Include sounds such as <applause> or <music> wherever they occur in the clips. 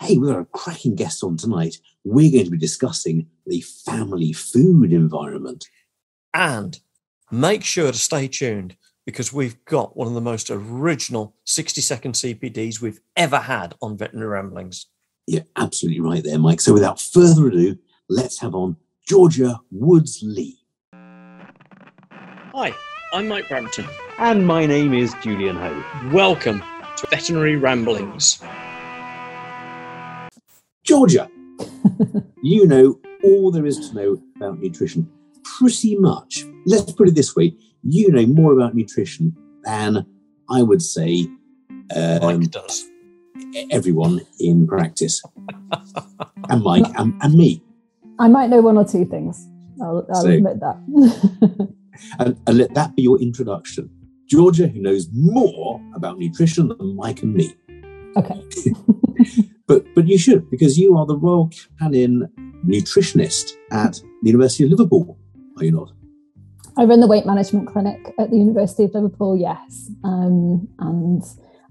Hey, we've got a cracking guest on tonight. We're going to be discussing the family food environment. And make sure to stay tuned because we've got one of the most original 60 second CPDs we've ever had on Veterinary Ramblings. You're absolutely right there, Mike. So without further ado, let's have on Georgia Woods Lee. Hi, I'm Mike Brampton. And my name is Julian Ho. Welcome to Veterinary Ramblings. Georgia, <laughs> you know all there is to know about nutrition. Pretty much. Let's put it this way you know more about nutrition than I would say um, Mike does. everyone in practice. and Mike and, and me. I might know one or two things. I'll, I'll So- admit that. <laughs> <laughs> And, and let that be your introduction. Georgia, who knows more about nutrition than Mike and me. okay. But but you should, because you are the Royal Canin nutritionist at the University of Liverpool, are you not? I run the weight management clinic at the University of Liverpool, yes. Um, and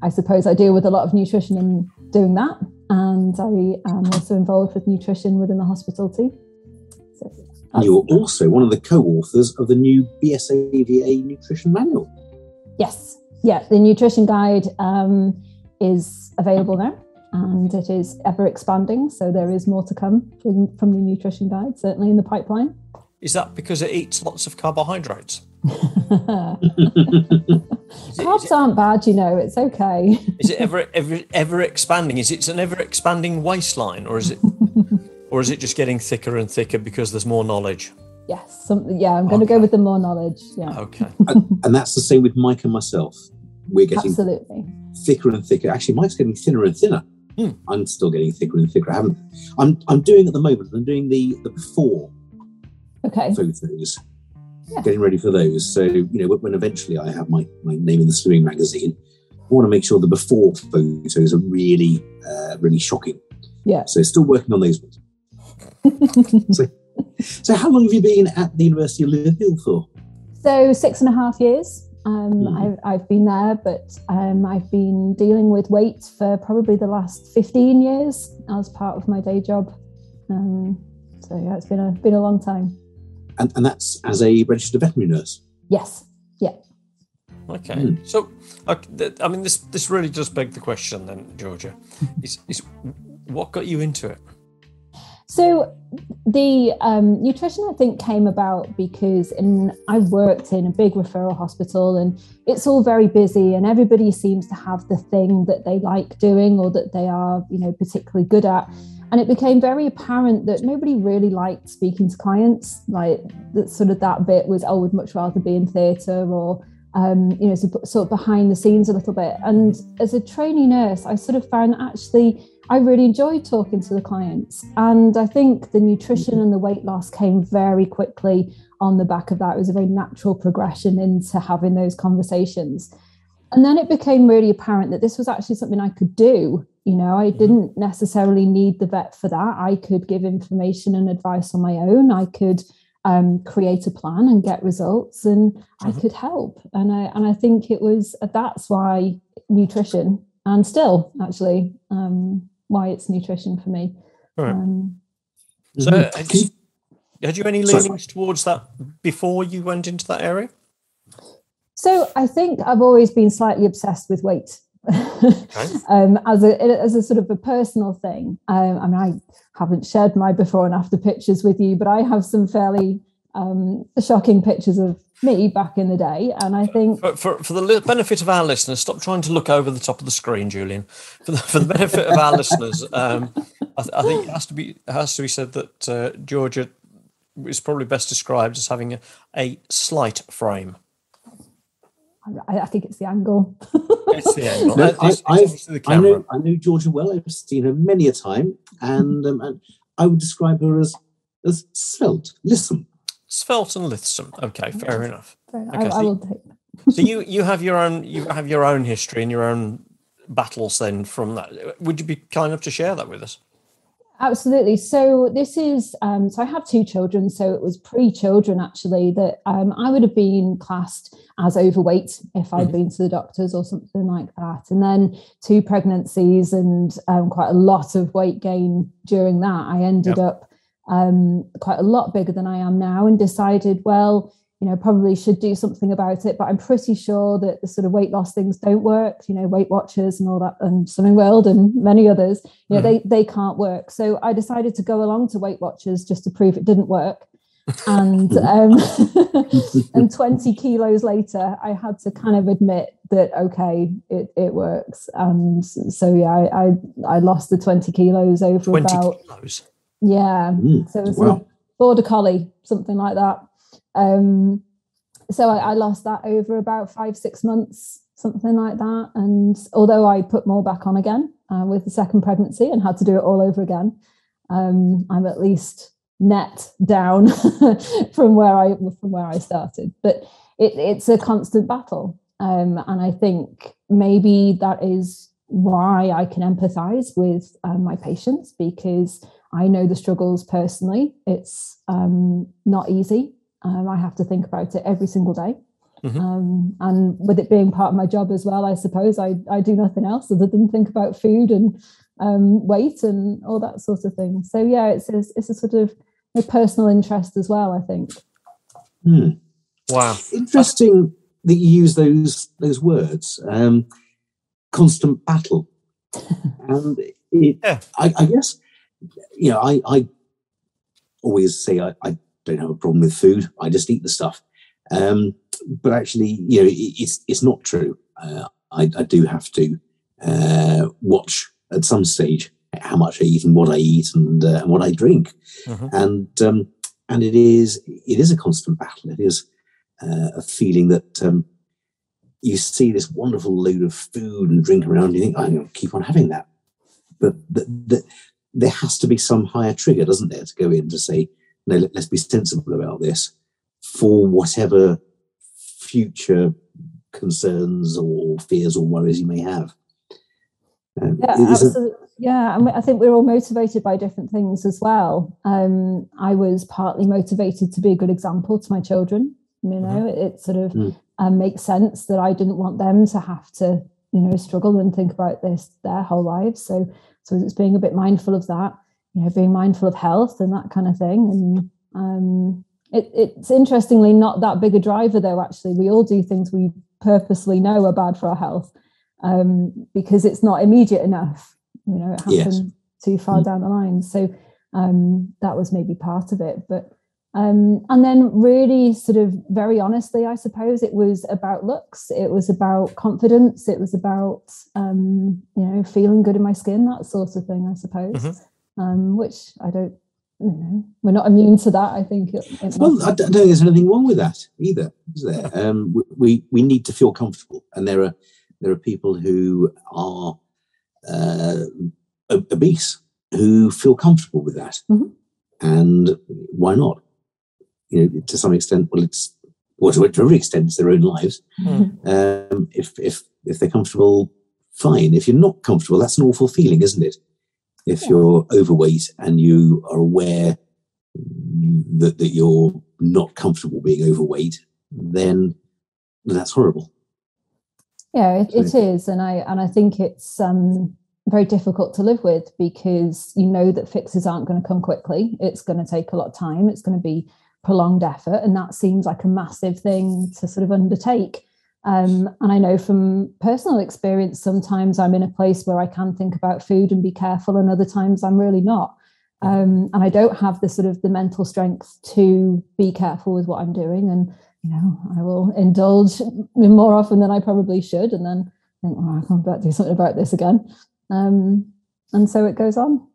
I suppose I deal with a lot of nutrition in doing that. And I am also involved with nutrition within the hospital too. So And you're also one of the co-authors of the new BSAVA nutrition manual. Yes, yeah, the nutrition guide um, is available now and it is ever expanding. So there is more to come from, from the nutrition guide, certainly in the pipeline. Is that because it eats lots of carbohydrates? <laughs> Is it, is Carbs it, aren't bad, you know, it's okay. is it ever, ever, ever expanding? Is it an ever expanding waistline, or is it, <laughs> or is it just getting thicker and thicker because there's more knowledge? yes, some, yeah, I'm going to go with the more knowledge. Yeah, Okay. <laughs> and, and that's the same with Mike and myself. We're getting absolutely. thicker and thicker. Actually, Mike's getting thinner and thinner. Hmm. I'm still getting thicker and thicker. I haven't. I'm I'm doing at the moment. I'm doing the the before Okay. photos, Yeah. getting ready for those. So you know, when eventually I have my my name in the swimming magazine, I want to make sure the before photos are really uh, really shocking. Yeah. So still working on those ones. <laughs> so, so how long have you been at the University of Liverpool for? So six and a half years. Um, Mhm. I've, I've been there, but um, I've been dealing with weight for probably the last 15 years as part of my day job. Um, so yeah, it's been a been a long time. And, and that's as a registered veterinary nurse. Yes. Yeah. Okay. Hmm. So, okay, I mean, this this really does beg the question, then, Georgia. <laughs> Is is what got you into it? So the um, nutrition, I think, came about because in, I worked in a big referral hospital, and it's all very busy, and everybody seems to have the thing that they like doing or that they are, you know, particularly good at. And it became very apparent that nobody really liked speaking to clients. Like that, sort of that bit was, oh, would much rather be in theatre or um, you know, sort of behind the scenes a little bit. And as a trainee nurse, I sort of found actually I really enjoyed talking to the clients. And I think the nutrition and the weight loss came very quickly on the back of that. It was a very natural progression into having those conversations. And then it became really apparent that this was actually something I could do. You know, I didn't necessarily need the vet for that. I could give information and advice on my own. I could um, create a plan and get results, and I Mhm. could help. And I and I think it was that's why nutrition, and still actually um, why it's nutrition for me. Right. Um, So, Mhm. had you, had you any Sorry. leanings towards that before you went into that area? So I think I've always been slightly obsessed with weight. <laughs> um, as a as a sort of a personal thing. Um, I mean, I haven't shared my before and after pictures with you, but I have some fairly um, shocking pictures of me back in the day, and I think For, for, for the benefit of our listeners, stop trying to look over the top of the screen, Julian. For the, for the benefit of our listeners, um, I, th- I think it has to be it has to be said that uh, Georgia is probably best described as having a, a slight frame. I, I think it's the angle. <laughs> It's the angle. No, It's- it's I- I've- the I camera. know, I know Georgia well. I've seen her many a time, and, um, and I would describe her as as svelte, listen. Svelte and lithesome. Okay, fair enough. Fair- Okay, I, so I you- will take. So you you have your own you have your own history and your own battles then from that. Would you be kind enough to share that with us? Absolutely. So this is um, so I have two children. So it was pre-children actually that um, I would have been classed as overweight if i had been to the doctors or something like that. And then two pregnancies and um, quite a lot of weight gain during that. I ended Yep. up um, quite a lot bigger than I am now, and decided well. You know, probably should do something about it, but I'm pretty sure that the sort of weight loss things don't work. You know, Weight Watchers and all that, and Slimming World and many others you know, they they can't work. So I decided to go along to Weight Watchers just to prove it didn't work. <laughs> And <laughs> um, <laughs> and 20 kilos later, I had to kind of admit that okay, it, it works. And so yeah, I, I I lost the 20 kilos over 20 about kilos. Yeah. Mm, So it was wow. border collie, something like that. Um, so I, I lost that over about five, six months, something like that. And although I put more back on again uh, with the second pregnancy and had to do it all over again, um, I'm at least net down <laughs> from where I from where I started. But it, it's a constant battle, um, and I think maybe that is why I can empathise with um, my patients because I know the struggles personally. It's um, not easy. Um, I have to think about it every single day. Mhm. Um, and with it being part of my job as well, I suppose I, I do nothing else other than think about food and um, weight and all that sort of thing. So yeah, it's a, it's a sort of a personal interest as well. I think. Hmm. Wow. Interesting that you use those those words. Um, constant battle, <laughs> and it, Yeah. I, I guess you know I, I always say I, I don't have a problem with food. I just eat the stuff. Um, but actually, you know, it, it's it's not true. Uh, I, I do have to uh, watch at some stage how much I eat and what I eat and, uh, and what I drink, Mhm. and um, and it is it is a constant battle. It is uh, a feeling that um, you see this wonderful load of food and drink around. You think I'm going to keep on having that, but that that there has to be some higher trigger, doesn't there, to go in to say no. Let, let's be sensible about this for whatever future concerns or fears or worries you may have. Um, Yeah, it is a- absolutely. Yeah, and I think we're all motivated by different things as well. Um, I was partly motivated to be a good example to my children. You know, it sort of Mm. um, makes sense that I didn't want them to have to, you know, struggle and think about this their whole lives. So, so it's being a bit mindful of that. You know, being mindful of health and that kind of thing. And um, it, it's interestingly not that big a driver, though. Actually, we all do things we purposely know are bad for our health um, because it's not immediate enough. You know, it Yes. too far down the line. So um, that was maybe part of it. But um, and then really sort of very honestly, I suppose it was about looks. It was about confidence. It was about um, you know feeling good in my skin, that sort of thing. I suppose, Mhm. um, which I don't. You know, we're not immune to that. I think. It, it Well, I don't think there's anything wrong with that either, is there? <laughs> Um, we- we need to feel comfortable, and there are there are people who are uh, obese who feel comfortable with that, Mhm. and why not? You know, to some extent, well, it's well, to to every extent, it's their own lives. Um, if if if they're comfortable, fine. If you're not comfortable, that's an awful feeling, isn't it? If Yeah. you're overweight and you are aware that, that you're not comfortable being overweight, then that's horrible. Yeah, it, it is, and I and I think it's um, very difficult to live with because you know that fixes aren't going to come quickly. It's going to take a lot of time. It's going to be prolonged effort, and that seems like a massive thing to sort of undertake. Um, and I know from personal experience, sometimes I'm in a place where I can think about food and be careful, and other times I'm really not. Um, and I don't have the sort of the mental strength to be careful with what I'm doing, and you know, I will indulge more often than I probably should, and then think, "Oh, I can't do something about this again." Um, and so it goes on.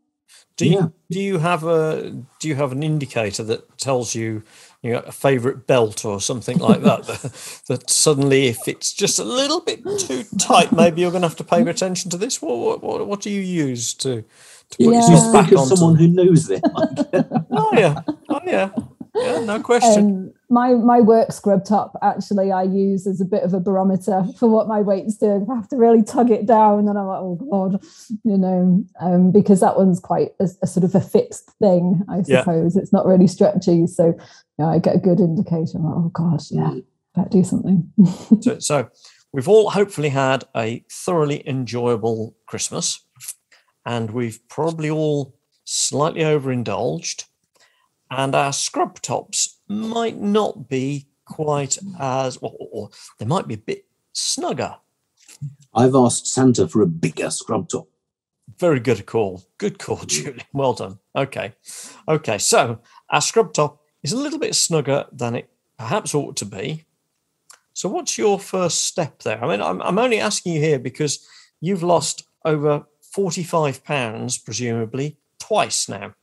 Do you Yeah. do you have a do you have an indicator that tells you you know a favorite belt or something like that, <laughs> that that suddenly if it's just a little bit too tight maybe you're going to have to pay attention to this what what, what, do you use to to put Yeah. yourself You back someone who knows their <laughs> oh yeah oh yeah yeah, no <laughs> question. Um, my my work scrub top actually I use as a bit of a barometer for what my weight's doing. I have to really tug it down, and I'm like, oh god, you know, um, because that one's quite a, a, sort of a fixed thing, I suppose. Yeah. It's not really stretchy, so yeah, I get a good indication. Like, oh gosh, yeah, better do something. <laughs> so, so we've all hopefully had a thoroughly enjoyable Christmas, and we've probably all slightly overindulged, and our scrub tops might not be quite as, or, or they might be a bit snugger. I've asked Santa for a bigger scrub top. Very good call. Good call, Julie. Well done. Okay. Okay. So our scrub top is a little bit snugger than it perhaps ought to be. So, what's your first step there? I mean, I'm, I'm only asking you here because you've lost over 45 pounds, presumably, twice now.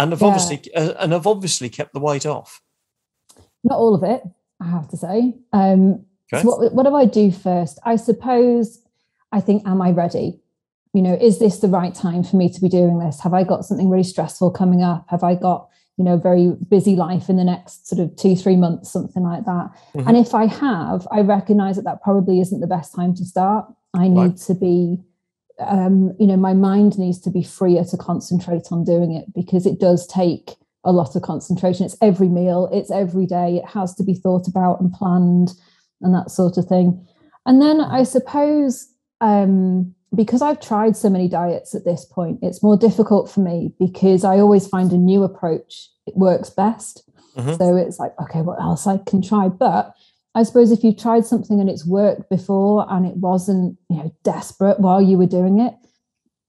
And have yeah. obviously uh, and have obviously kept the weight off. Not all of it, I have to say. Um, okay. So what, what do I do first? I suppose I think, am I ready? You know, is this the right time for me to be doing this? Have I got something really stressful coming up? Have I got you know very busy life in the next sort of two three months something like that mm-hmm. and if i have i recognize that that probably isn't the best time to start i need right. to be um, you know my mind needs to be freer to concentrate on doing it because it does take a lot of concentration it's every meal it's every day it has to be thought about and planned and that sort of thing and then i suppose um, because I've tried so many diets at this point, it's more difficult for me because I always find a new approach it works best. Mm-hmm. So it's like, okay, what else I can try? But I suppose if you've tried something and it's worked before and it wasn't, you know, desperate while you were doing it,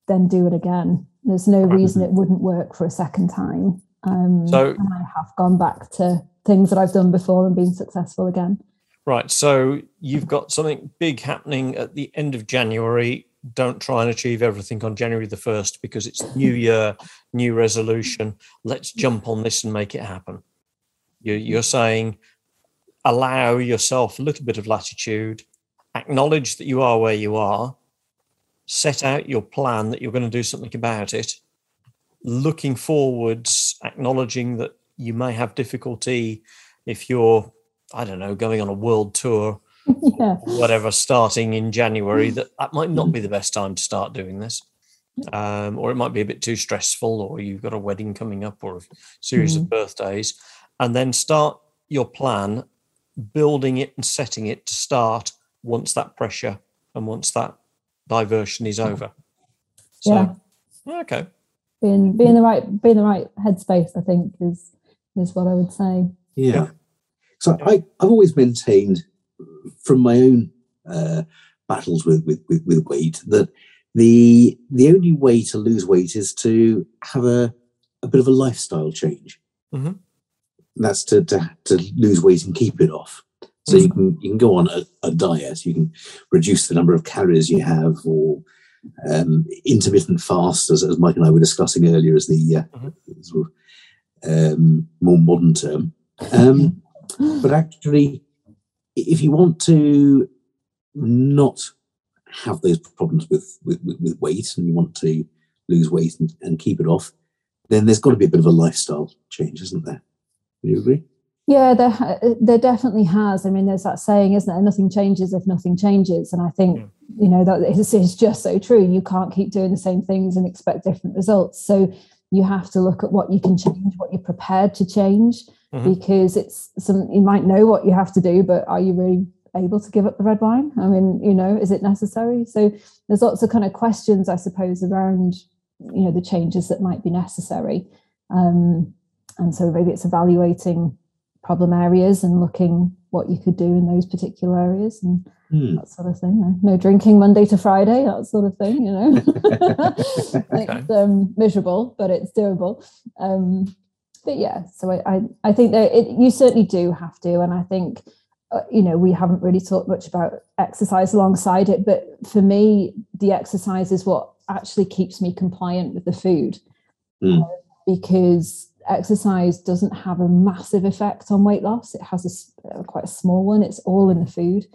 then do it again. There's no reason it wouldn't work for a second time. Um, so and I have gone back to things that I've done before and been successful again. Right. So you've got something big happening at the end of January don't try and achieve everything on January the 1st because it's new year, new resolution. Let's jump on this and make it happen. You're saying allow yourself a little bit of latitude, acknowledge that you are where you are, set out your plan that you're going to do something about it, looking forwards, acknowledging that you may have difficulty if you're, I don't know, going on a world tour yeah. whatever starting in January, that that might not be the best time to start doing this. Um, or it might be a bit too stressful, or you've got a wedding coming up, or a series mm-hmm. of birthdays, and then start your plan, building it and setting it to start once that pressure and once that diversion is over. So, yeah. Okay. Being being the right being the right headspace, I think, is is what I would say. Yeah. So I, I've always maintained from my own uh, battles with, with, with, with weight that the the only way to lose weight is to have a, a bit of a lifestyle change. Mm-hmm. That's to, to, to lose weight and keep it off. So you can you can go on a, a, diet, you can reduce the number of calories you have, or um, intermittent fast, as, as, Mike and I were discussing earlier, as the uh, mm-hmm. sort of um, more modern term. Um, <laughs> but actually, if you want to not have those problems with, with, with weight and you want to lose weight and, and keep it off, then there's got to be a bit of a lifestyle change, isn't there? Do you agree? Yeah, there there definitely has. I mean, there's that saying, isn't there? Nothing changes if nothing changes, and I think yeah. you know that is, is just so true. You can't keep doing the same things and expect different results. So you have to look at what you can change, what you're prepared to change, mm-hmm. because it's some you might know what you have to do, but are you really able to give up the red wine? I mean, you know, is it necessary? So there's lots of kind of questions, I suppose, around you know the changes that might be necessary. Um, and so maybe it's evaluating problem areas and looking what you could do in those particular areas and mm. that sort of thing. No drinking Monday to Friday, that sort of thing. You know, <laughs> <laughs> it's um, miserable, but it's doable. Um, but yeah, so I, I, I think that it, you certainly do have to, and I think uh, you know we haven't really talked much about exercise alongside it, but for me, the exercise is what actually keeps me compliant with the food mm. uh, because exercise doesn't have a massive effect on weight loss. It has a, a quite a small one. It's all in the food.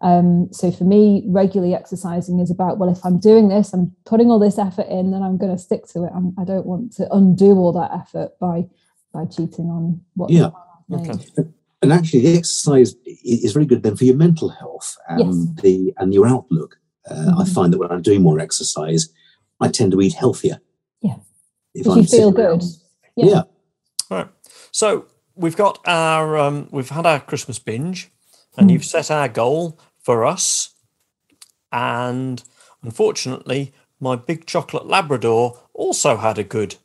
Um, so for me, regularly exercising is about well, if I'm doing this, I'm putting all this effort in, then I'm going to stick to it. I'm, I do not want to undo all that effort by by cheating on what Yeah. Okay. And actually, the exercise is very good then for your mental health and Yes. the and your outlook. Uh, I Mhm. find that when I'm doing more exercise, I tend to eat healthier. Yeah. If Because you feel good. Yeah. Yeah. Right. So we've got our um, we've had our Christmas binge, and Mm. you've set our goal for us. And unfortunately, my big chocolate Labrador also had a good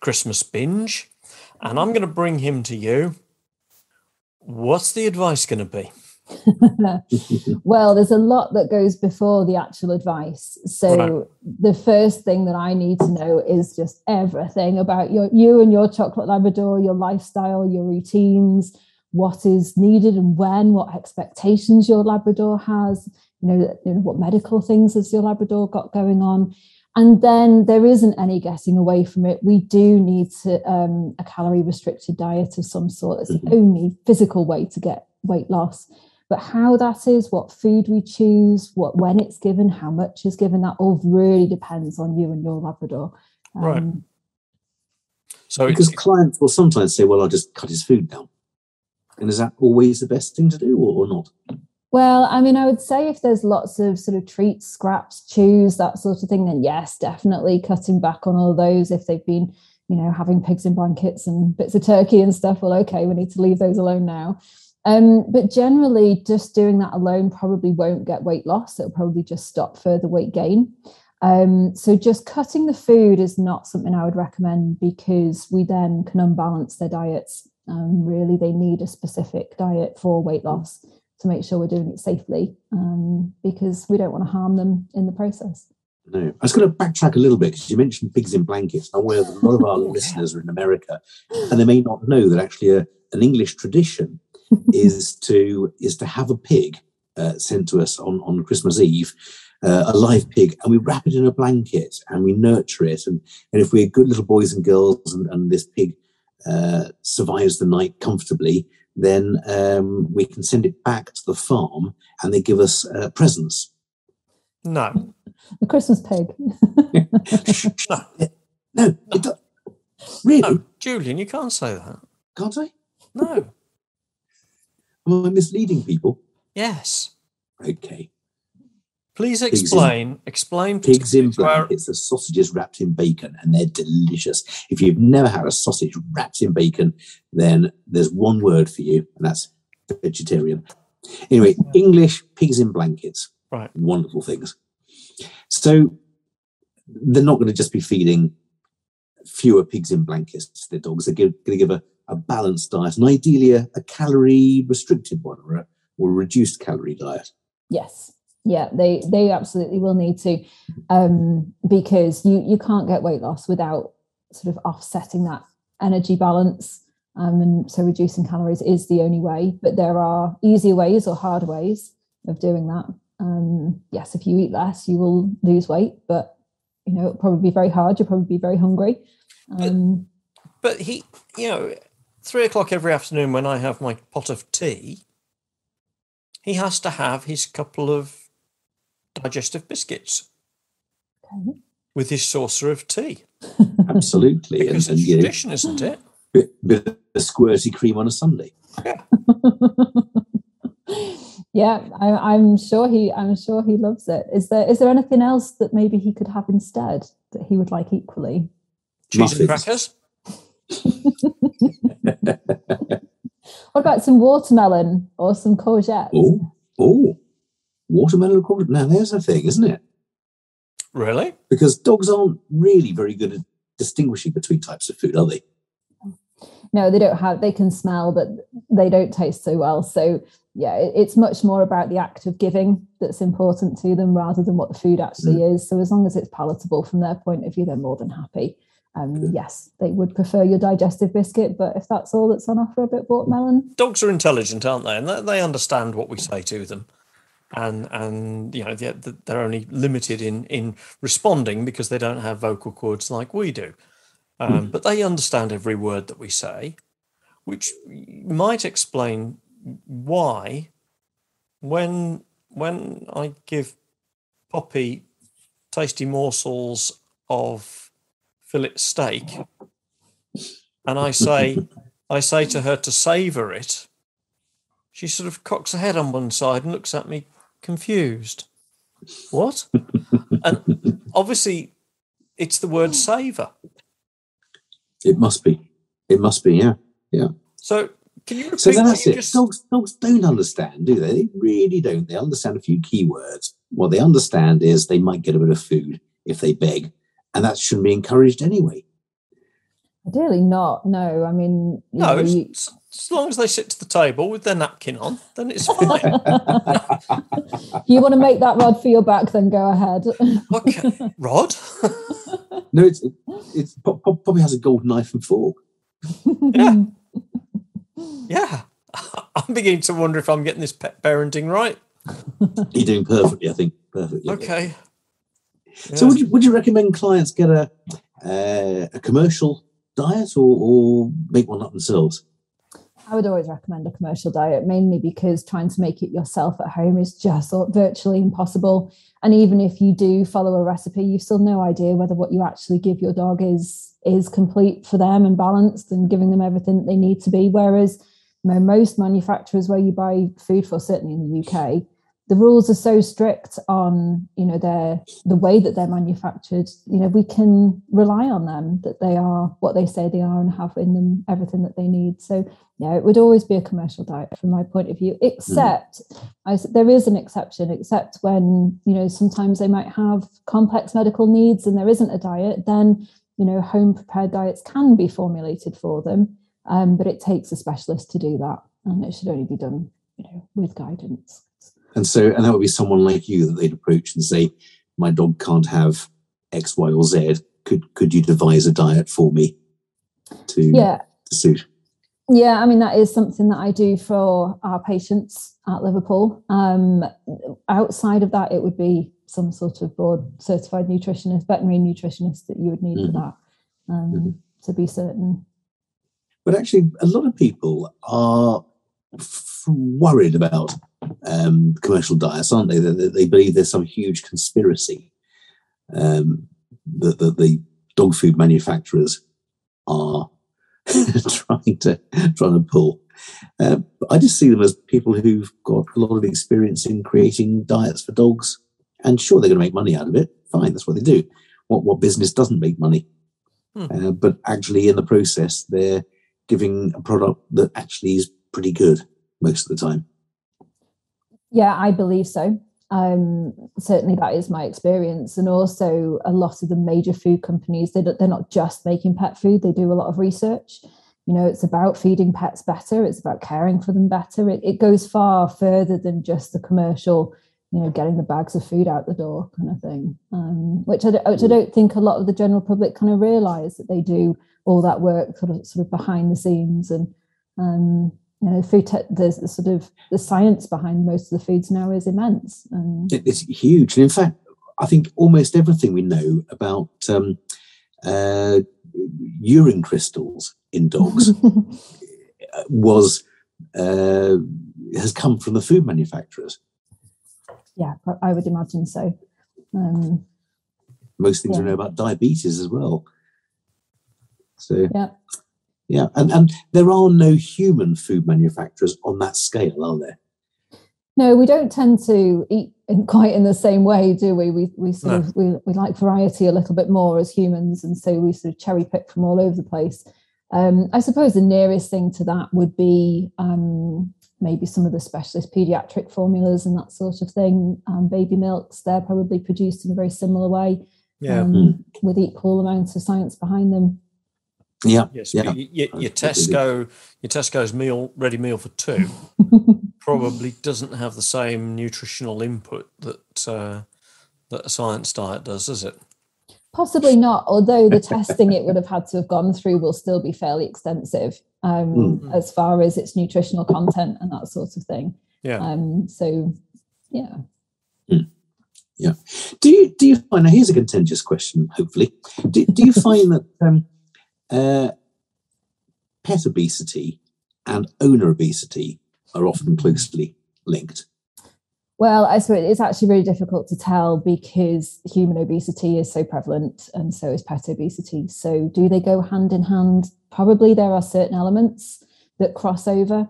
Christmas binge, and I'm going to bring him to you. What's the advice going to be? <laughs> well, there's a lot that goes before the actual advice. So Right. the first thing that I need to know is just everything about your you and your chocolate Labrador, your lifestyle, your routines, what is needed and when, what expectations your Labrador has, you know, you know what medical things has your Labrador got going on. And then there isn't any getting away from it. We do need to um, a calorie restricted diet of some sort. It's the only physical way to get weight loss but how that is what food we choose what when it's given how much is given that all really depends on you and your labrador Um, Right. So Because clients will sometimes say, "Well, I'll just cut his food down," and is that always the best thing to do, or, or not? well i mean i would say if there's lots of sort of treats scraps chews that sort of thing then yes definitely cutting back on all those if they've been you know having pigs in blankets and bits of turkey and stuff well okay we need to leave those alone now um, but generally just doing that alone probably won't get weight loss it'll probably just stop further weight gain Um, so just cutting the food is not something I would recommend because we then can unbalance their diets. Um, really, they need a specific diet for weight loss to make sure we're doing it safely um, because we don't want to harm them in the process. No, I was going to backtrack a little bit because you mentioned pigs in blankets. I'm aware that a lot of our listeners are in America, and they may not know that actually a, an English tradition <laughs> is to is to have a pig uh, sent to us on on Christmas Eve, uh, a live pig, and we wrap it in a blanket and we nurture it. And and if we're good little boys and girls, and, and this pig uh, survives the night comfortably, then um, we can send it back to the farm, and they give us uh, presents. no, The Christmas pig. no, <laughs> No, it really no, Julian, you can't say that. can't I? No. Am I misleading people? Yes. Okay. Please in- explain. Explain Pigs in to It's the sausages wrapped in bacon, and they're delicious. If you've never had a sausage wrapped in bacon, then there's one word for you, and that's vegetarian. Anyway, English pigs in blankets. Right. Wonderful things. So they're not going to just be feeding fewer pigs in blankets to their dogs. They're going to give a, a balanced diet, and ideally a, a calorie restricted one or a, or reduced calorie diet. Yes. Yeah, they they absolutely will need to, um, because you you can't get weight loss without sort of offsetting that energy balance. Um, and so reducing calories is the only way, but there are easier ways or hard ways of doing that. Um, yes, if you eat less, you will lose weight, but you know it'll probably be very hard. You'll probably be very hungry. Um, But he, you know, three o'clock every afternoon when I have my pot of tea, he has to have his couple of digestive biscuits okay. with his saucer of tea. <laughs> Absolutely. Because and it's you know, tradition, isn't it? bit, bit of squirty cream on a Sunday. yeah, <laughs> I, I'm sure he. I'm sure he loves it. Is there is there anything else that maybe he could have instead that he would like equally? Cheese and Muffins. crackers. <laughs> What about some watermelon or some courgette? Oh, oh, watermelon courgette. Now there's a thing, isn't it? Really? Because dogs aren't really very good at distinguishing between types of food, are they? No, they don't have. They can smell, but they don't taste so well. So yeah, it's much more about the act of giving that's important to them rather than what the food actually is. So as long as it's palatable from their point of view, they're more than happy. Um, yes, they would prefer your digestive biscuit, but if that's all that's on offer, a bit of watermelon, Dogs are intelligent, aren't they? And they, they understand what we say to them. And and you know they're, they're only limited in in responding because they don't have vocal cords like we do. Um, But they understand every word that we say, which might explain why when when I give Poppy tasty morsels of fillet steak, and I say, <laughs> I say to her to savour it, she sort of cocks her head on one side and looks at me confused. What? <laughs> and obviously, it's the word savour. It must be. It must be. Yeah. Yeah. So can you repeat So then that's it. just? Dogs, dogs don't understand, do they? They really don't. They understand a few keywords. What they understand is they might get a bit of food if they beg, and that shouldn't be encouraged anyway. Ideally not. No, I mean, you No, know, you- it's- as long as they sit to the table with their napkin on, then it's fine. <laughs> <laughs> you want to make that rod for your back, then go ahead. okay, Rod. <laughs> No, it's it, it's po- po- probably has a gold knife and fork. Yeah. Yeah, I'm beginning to wonder if I'm getting this pet parenting right. You're doing perfectly, I think. Perfectly. Okay. So would you would you recommend clients get a uh, a commercial diet or, or make one up themselves? I would always recommend a commercial diet, mainly because trying to make it yourself at home is just virtually impossible. And even if you do follow a recipe, you've still no idea whether what you actually give your dog is is complete for them and balanced and giving them everything that they need to be. Whereas you know, most manufacturers where you buy food for, certainly in the UK, the rules are so strict on you know their the way that they're manufactured you know we can rely on them that they are what they say they are and have in them everything that they need. So yeah it would always be a commercial diet from my point of view except I s there is an exception except when you know sometimes they might have complex medical needs and there isn't a diet then you know home prepared diets can be formulated for them um, but it takes a specialist to do that and it should only be done you know with guidance And so, and that would be someone like you that they'd approach and say, "My dog can't have X, Y, or Z. Could could you devise a diet for me to, yeah to suit?" Yeah, I mean that is something that I do for our patients at Liverpool. Um, outside of that, it would be some sort of board certified nutritionist, veterinary nutritionist that you would need for Mhm. that um, Mhm. to be certain. But actually, a lot of people are f- worried about um, commercial diets, aren't they? They, they believe there's some huge conspiracy um, that, that the dog food manufacturers are <laughs> trying to trying to pull. Uh, I just see them as people who've got a lot of experience in creating diets for dogs, and sure, they're going to make money out of it. Fine, that's what they do. What what business doesn't make money? Hmm. Uh, but actually, in the process, they're giving a product that actually is pretty good most of the time. Yeah, I believe so. Um, certainly, that is my experience, and also a lot of the major food companies, they they're not just making pet food; they do a lot of research. You know, it's about feeding pets better. It's about caring for them better. It, it goes far further than just the commercial. You know, getting the bags of food out the door, kind of thing. Um, which I don't, which I don't think a lot of the general public kind of realise that they do all that work sort of sort of behind the scenes and um, you know food te- there's the sort of the science behind most of the foods now is immense and It- It's huge, and in fact, I think almost everything we know about um, uh, urine crystals in dogs <laughs> was uh, has come from the food manufacturers. yeah i would imagine so um, Most things we know about diabetes as well. So yeah yeah, and and there are no human food manufacturers on that scale, are there? no we don't tend to eat in quite in the same way do we we, we sort No. of we, we like variety a little bit more as humans and so we sort of cherry pick from all over the place um, i suppose the nearest thing to that would be um, maybe some of the specialist pediatric formulas and that sort of thing um, baby milks they're probably produced in a very similar way Yeah. um, with equal amounts of science behind them. Yeah, Yes. Yeah. Your, your, your Tesco, your Tesco's meal ready meal for two <laughs> probably doesn't have the same nutritional input that uh, that a science diet does, does it? Possibly not, although the testing it would have had to have gone through will still be fairly extensive um, Mm. as far as its nutritional content and that sort of thing. Yeah. Um, so, yeah. yeah. Do you do you find now here's a contentious question, hopefully. Do, do you find that um, uh, pet obesity and owner obesity are often closely linked? Well, I suppose it's actually really difficult to tell because human obesity is so prevalent and so is pet obesity. So, do they go hand in hand? Probably there are certain elements that cross over.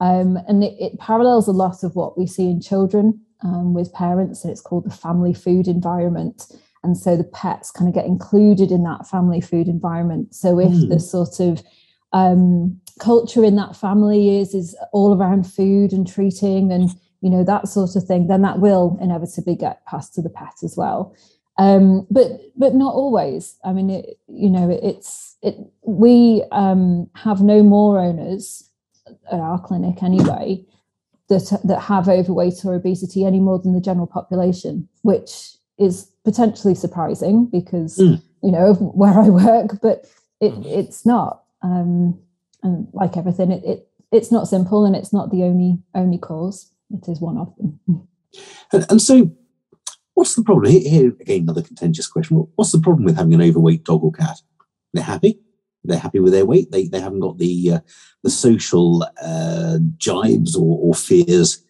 Um, and it, it, parallels a lot of what we see in children um, with parents, and it's called the family food environment. And so the pets kind of get included in that family food environment. So if mm. the sort of um, culture in that family is is all around food and treating and you know that sort of thing then that will inevitably get passed to the pet as well um, but but not always i mean it, you know it's it we um, have no more owners at our clinic anyway that that have overweight or obesity any more than the general population which is potentially surprising because mm. you know where i work but it, hmm. it's not um, and like everything it, it it's not simple and it's not the only only cause it is one of them. And, and so, what's the problem? Here, here, again, another contentious question. What's the problem with having an overweight dog or cat? They're happy. They're happy with their weight. They, they haven't got the uh, the social uh, jibes or, or fears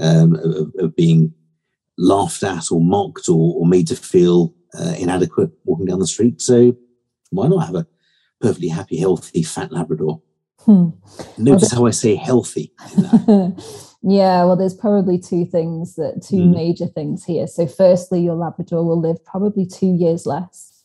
um, of, of, being laughed at or mocked or, or made to feel uh, inadequate walking down the street. So why not have a perfectly happy, healthy, fat Labrador? Hmm. Notice how I say healthy. <laughs> Yeah, well, there's probably two things that two mm. major things here. So, firstly, your Labrador will live probably two years less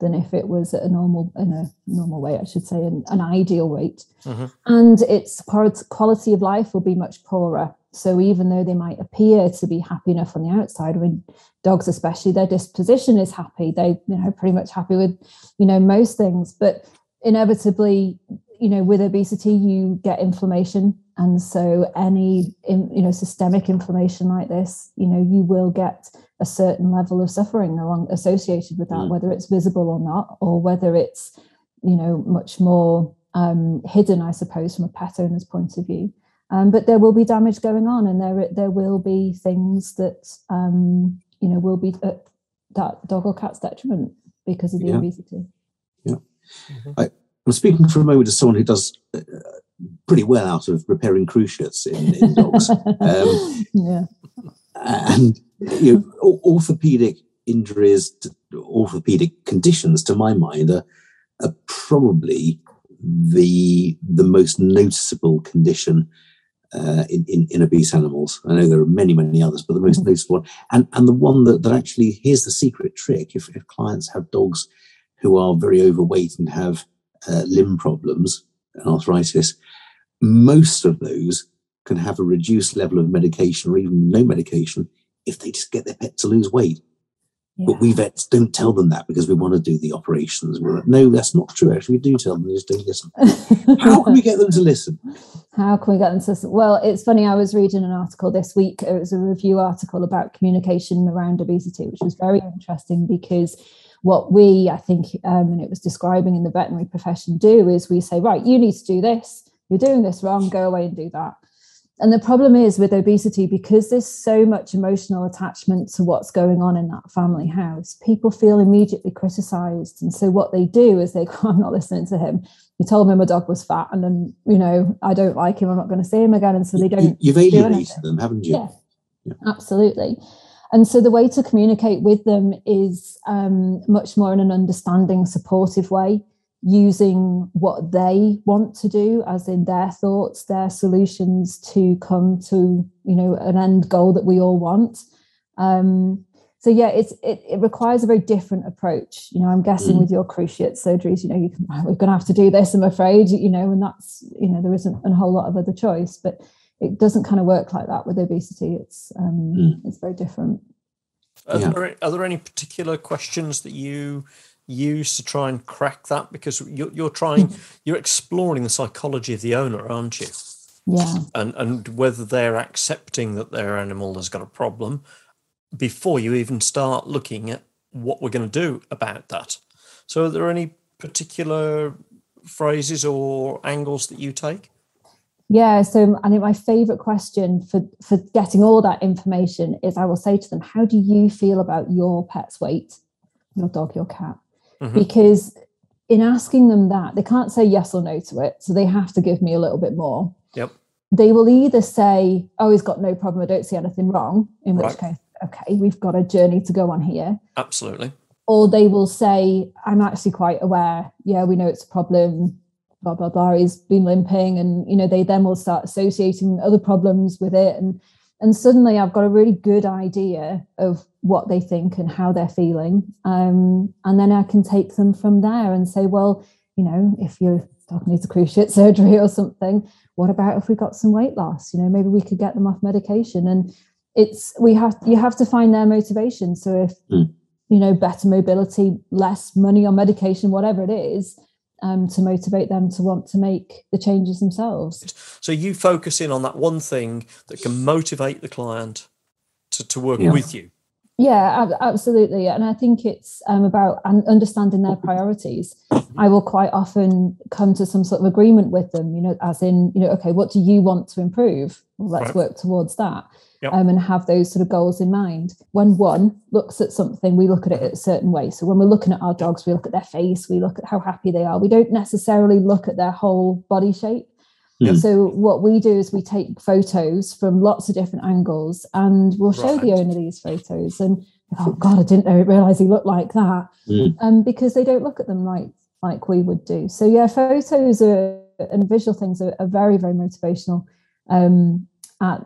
than if it was at a normal in a normal weight, I should say, an, an ideal weight, mm-hmm. and its quality of life will be much poorer. So, even though they might appear to be happy enough on the outside, when dogs, especially, their disposition is happy, they you know pretty much happy with you know most things, but inevitably, you know, with obesity, you get inflammation and so any you know systemic inflammation like this you know you will get a certain level of suffering along associated with that mm. whether it's visible or not or whether it's you know much more um, hidden i suppose from a pet owner's point of view um, but there will be damage going on and there there will be things that um, you know will be at that dog or cat's detriment because of the yeah. obesity yeah mm-hmm. I, i'm speaking for a moment as someone who does uh, pretty well out of repairing cruciates in, in dogs. <laughs> um, yeah. And you know, orthopedic injuries, orthopedic conditions, to my mind, are, are probably the the most noticeable condition uh, in, in, in, obese animals. I know there are many, many others, but the most mm-hmm. noticeable one, and, and the one that, that actually, here's the secret trick. If, if clients have dogs who are very overweight and have uh, limb problems, and arthritis, most of those can have a reduced level of medication or even no medication if they just get their pet to lose weight. Yeah. But we vets don't tell them that because we want to do the operations. We're like, no, that's not true. Actually, we do tell them, they just don't listen. How can we get them to listen? How can we get them to listen? Well, it's funny. I was reading an article this week. It was a review article about communication around obesity, which was very interesting because what we, I think, um, and it was describing in the veterinary profession, do is we say, right, you need to do this. You're doing this wrong. Go away and do that. And the problem is with obesity, because there's so much emotional attachment to what's going on in that family house, people feel immediately criticized. And so what they do is they <laughs> go, I'm not listening to him. You told me my dog was fat, and then, you know, I don't like him. I'm not going to see him again. And so they don't. You've alienated them, haven't you? Yeah, yeah. absolutely. And so the way to communicate with them is um, much more in an understanding, supportive way, using what they want to do, as in their thoughts, their solutions to come to you know an end goal that we all want. Um, so yeah, it's it, it requires a very different approach. You know, I'm guessing mm. with your cruciate surgeries, you know, you can, <laughs> we're going to have to do this. I'm afraid, you know, and that's you know there isn't a whole lot of other choice, but it doesn't kind of work like that with obesity. It's um, mm. it's very different. Are, yeah. there, are there any particular questions that you use to try and crack that? Because you're, you're trying, mm. you're exploring the psychology of the owner, aren't you? Yeah. And and whether they're accepting that their animal has got a problem before you even start looking at what we're going to do about that. So, are there any particular phrases or angles that you take? Yeah, so I think my favorite question for for getting all that information is I will say to them, "How do you feel about your pet's weight, your dog, your cat?" Mm-hmm. Because in asking them that, they can't say yes or no to it, so they have to give me a little bit more. Yep. they will either say, "Oh, he's got no problem. I don't see anything wrong," in which Right. case, okay, we've got a journey to go on here. Absolutely. Or they will say, "I'm actually quite aware. Yeah, we know it's a problem. Blah blah blah. He's been limping, and you know they then will start associating other problems with it, and and suddenly I've got a really good idea of what they think and how they're feeling, um, and then I can take them from there and say, well, you know, if your dog needs a cruciate surgery or something, what about if we got some weight loss? You know, maybe we could get them off medication. And it's we have you have to find their motivation. So if Mm. you know better mobility, less money on medication, whatever it is, um, to motivate them to want to make the changes themselves. So you focus in on that one thing that can motivate the client to, to work Yeah. with you. Yeah, ab- absolutely. And I think it's um, about un- understanding their priorities. I will quite often come to some sort of agreement with them, you know, as in, you know, okay, what do you want to improve? Well, let's Right. work towards that Yep. um, and have those sort of goals in mind. When one looks at something, we look at it a certain way. So when we're looking at our dogs, we look at their face, we look at how happy they are. We don't necessarily look at their whole body shape. Yeah. So what we do is we take photos from lots of different angles and we'll show the owner these photos and oh god, I didn't know realize he looked like that. Mm. Um, because they don't look at them like like we would do. So yeah, photos are and visual things are, are very very motivational. Um, at,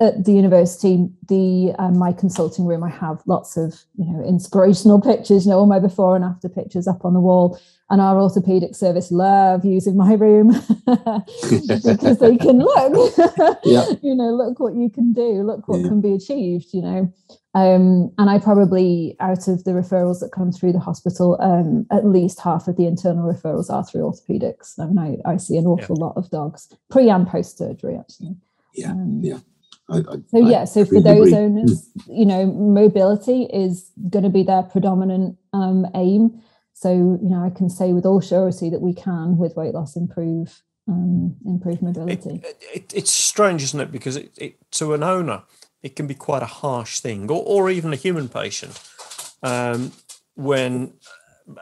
at the university, the um, my consulting room, I have lots of you know inspirational <laughs> pictures, you know, all my before and after pictures up on the wall. And our orthopedic service love using my room <laughs> because they can look, <laughs> Yeah. you know, look what you can do, look what Yeah. can be achieved, you know. Um, and I probably, out of the referrals that come through the hospital, um, at least half of the internal referrals are through orthopedics. I mean, I, I see an awful lot of dogs pre and post surgery, actually. Yeah, Um, yeah. I, I, so yeah, so for those agree. owners, you know, mobility is going to be their predominant um, aim. So you know, I can say with all surety that we can, with weight loss, improve um, improve It, mobility. it, it's strange, isn't it? Because it, it, to an owner, it can be quite a harsh thing, or, or even a human patient, um, when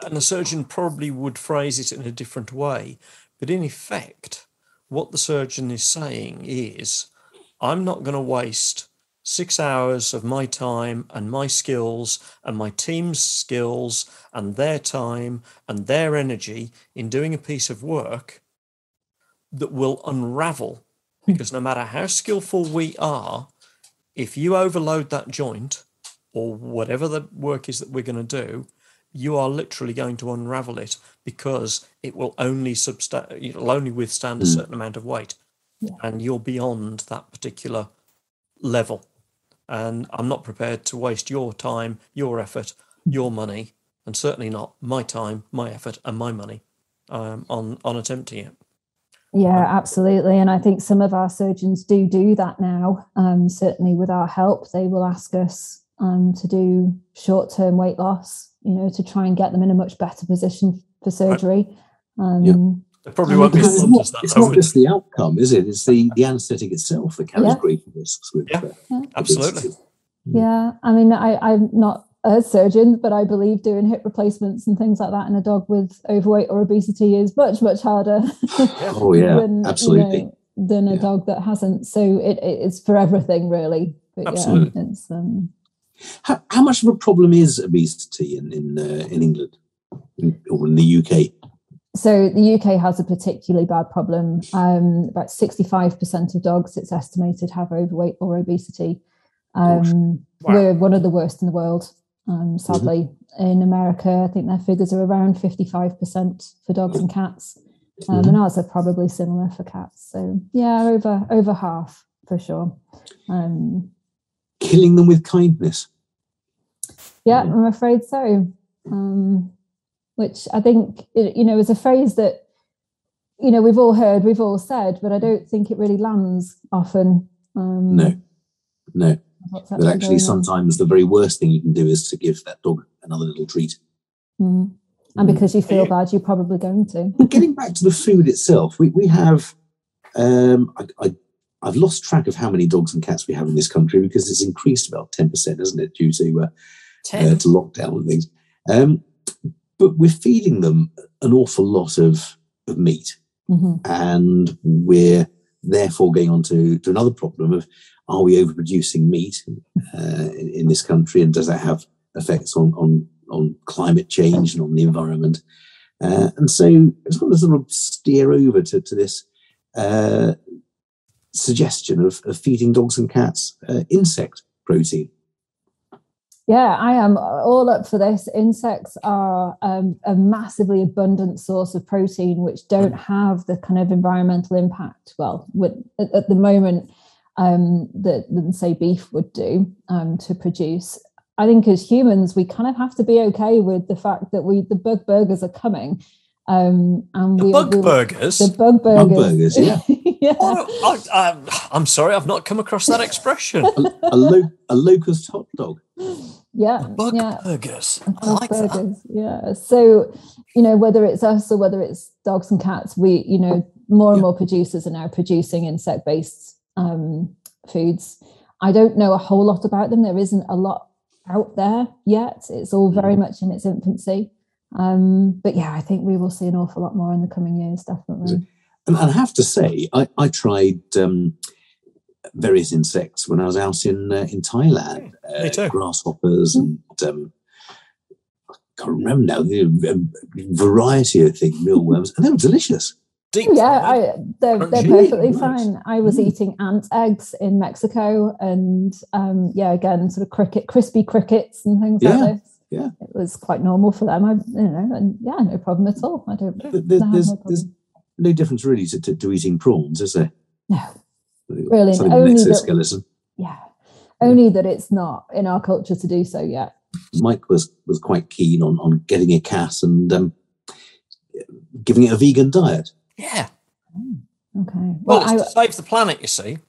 and a surgeon probably would phrase it in a different way. But in effect, what the surgeon is saying is, I'm not going to waste six hours of my time and my skills and my team's skills and their time and their energy in doing a piece of work that will unravel. Hmm. Because no matter how skillful we are, if you overload that joint or whatever the work is that we're going to do, you are literally going to unravel it because it will only substa- it'll only withstand a Mm. certain amount of weight, Yeah. and you're beyond that particular level. And I'm not prepared to waste your time, your effort, your money, and certainly not my time, my effort, and my money um, on on attempting it. Yeah, absolutely. And I think some of our surgeons do do that now. Um, certainly, with our help, they will ask us um, to do short term weight loss, you know, to try and get them in a much better position for surgery. Um, Yeah. There probably won't be as It's not, as that, it's not just the outcome, is it? It's the, the anaesthetic itself that carries Yeah. great risks with Yeah. uh, Yeah. Absolutely. Yeah, I mean, I, I'm not a surgeon, but I believe doing hip replacements and things like that in a dog with overweight or obesity is much, much harder. <laughs> Oh, yeah, than, you absolutely. know, than a Yeah. dog that hasn't. So it, it- it's for everything, really. But Absolutely. Yeah, it's um, How, how much of a problem is obesity in in, uh, in England in, or in the UK? so the UK has a particularly bad problem. Um, about 65% of dogs, it's estimated, have overweight or obesity. Um, Wow. We're one of the worst in the world, um, sadly. In America, I think their figures are around 55% for dogs and cats. Um, And ours are probably similar for cats. So yeah, over over half for sure. Um, Killing them with kindness. Yeah, Mm. I'm afraid so. Um, which I think it- you know is a phrase that you know we've all heard, we've all said, but I don't think it really lands often. Um, No, no. But actually, going on. sometimes the very worst thing you can do is to give that dog another little treat. Mm. And because you feel bad, you're probably going to. But getting back to the food itself, we, we have, um, I, I, I've lost track of how many dogs and cats we have in this country because it's increased about 10%, hasn't it, due to, uh, uh, to lockdown and things. Um, but we're feeding them an awful lot of, of meat Mhm. and we're therefore going on to, to another problem of are we overproducing meat uh, in, in, this country and does that have effects on, on, on climate change and on the environment? Uh, and so I just want to sort of steer over to, to this uh, suggestion of, of, feeding dogs and cats uh, insect protein. Yeah, I am all up for this. Insects are um, a massively abundant source of protein, which don't have the kind of environmental impact. Well, with, at, at the moment, um, that than say beef would do um, to produce. I think as humans, we kind of have to be okay with the fact that we the bug burgers are coming. Um, and the we, bug we, burgers. The bug burgers. Bug burgers, yeah. <laughs> yeah. Oh, I, am sorry, I've not come across that expression. a, a, lo- a locust hot dog. Yeah, bug yeah. burgers. I like burgers. that. Yeah. So you know whether it's us or whether it's dogs and cats, we you know more and Yeah. more producers are now producing insect based um, foods. I don't know a whole lot about them. There isn't a lot out there yet. It's all very much in its infancy. Um, but yeah, I think we will see an awful lot more in the coming years, definitely. And I have to say, I, I tried um, various insects when I was out in uh, in Thailand. Me too. grasshoppers and um, I can't remember now the um, variety of things, mealworms, and they were delicious. Deep Yeah, fried. I, they're, they're perfectly Nice. fine. I was Mm. eating ant eggs in Mexico, and um, yeah, again, sort of cricket, crispy crickets and things Yeah, like this. yeah. it was quite normal for them. I, you know, and yeah, no problem at all. I don't. There- there- there's, no there's problem. No difference really to, to, to eating prawns, is there? No, Brilliant. Something with an Only that- exoskeleton. yeah, only that it's not in our culture to do so yet. Mike was was quite keen on on getting a cat and um, giving it a vegan diet. yeah. Okay. Well, Well, it's I, to save the planet, you see.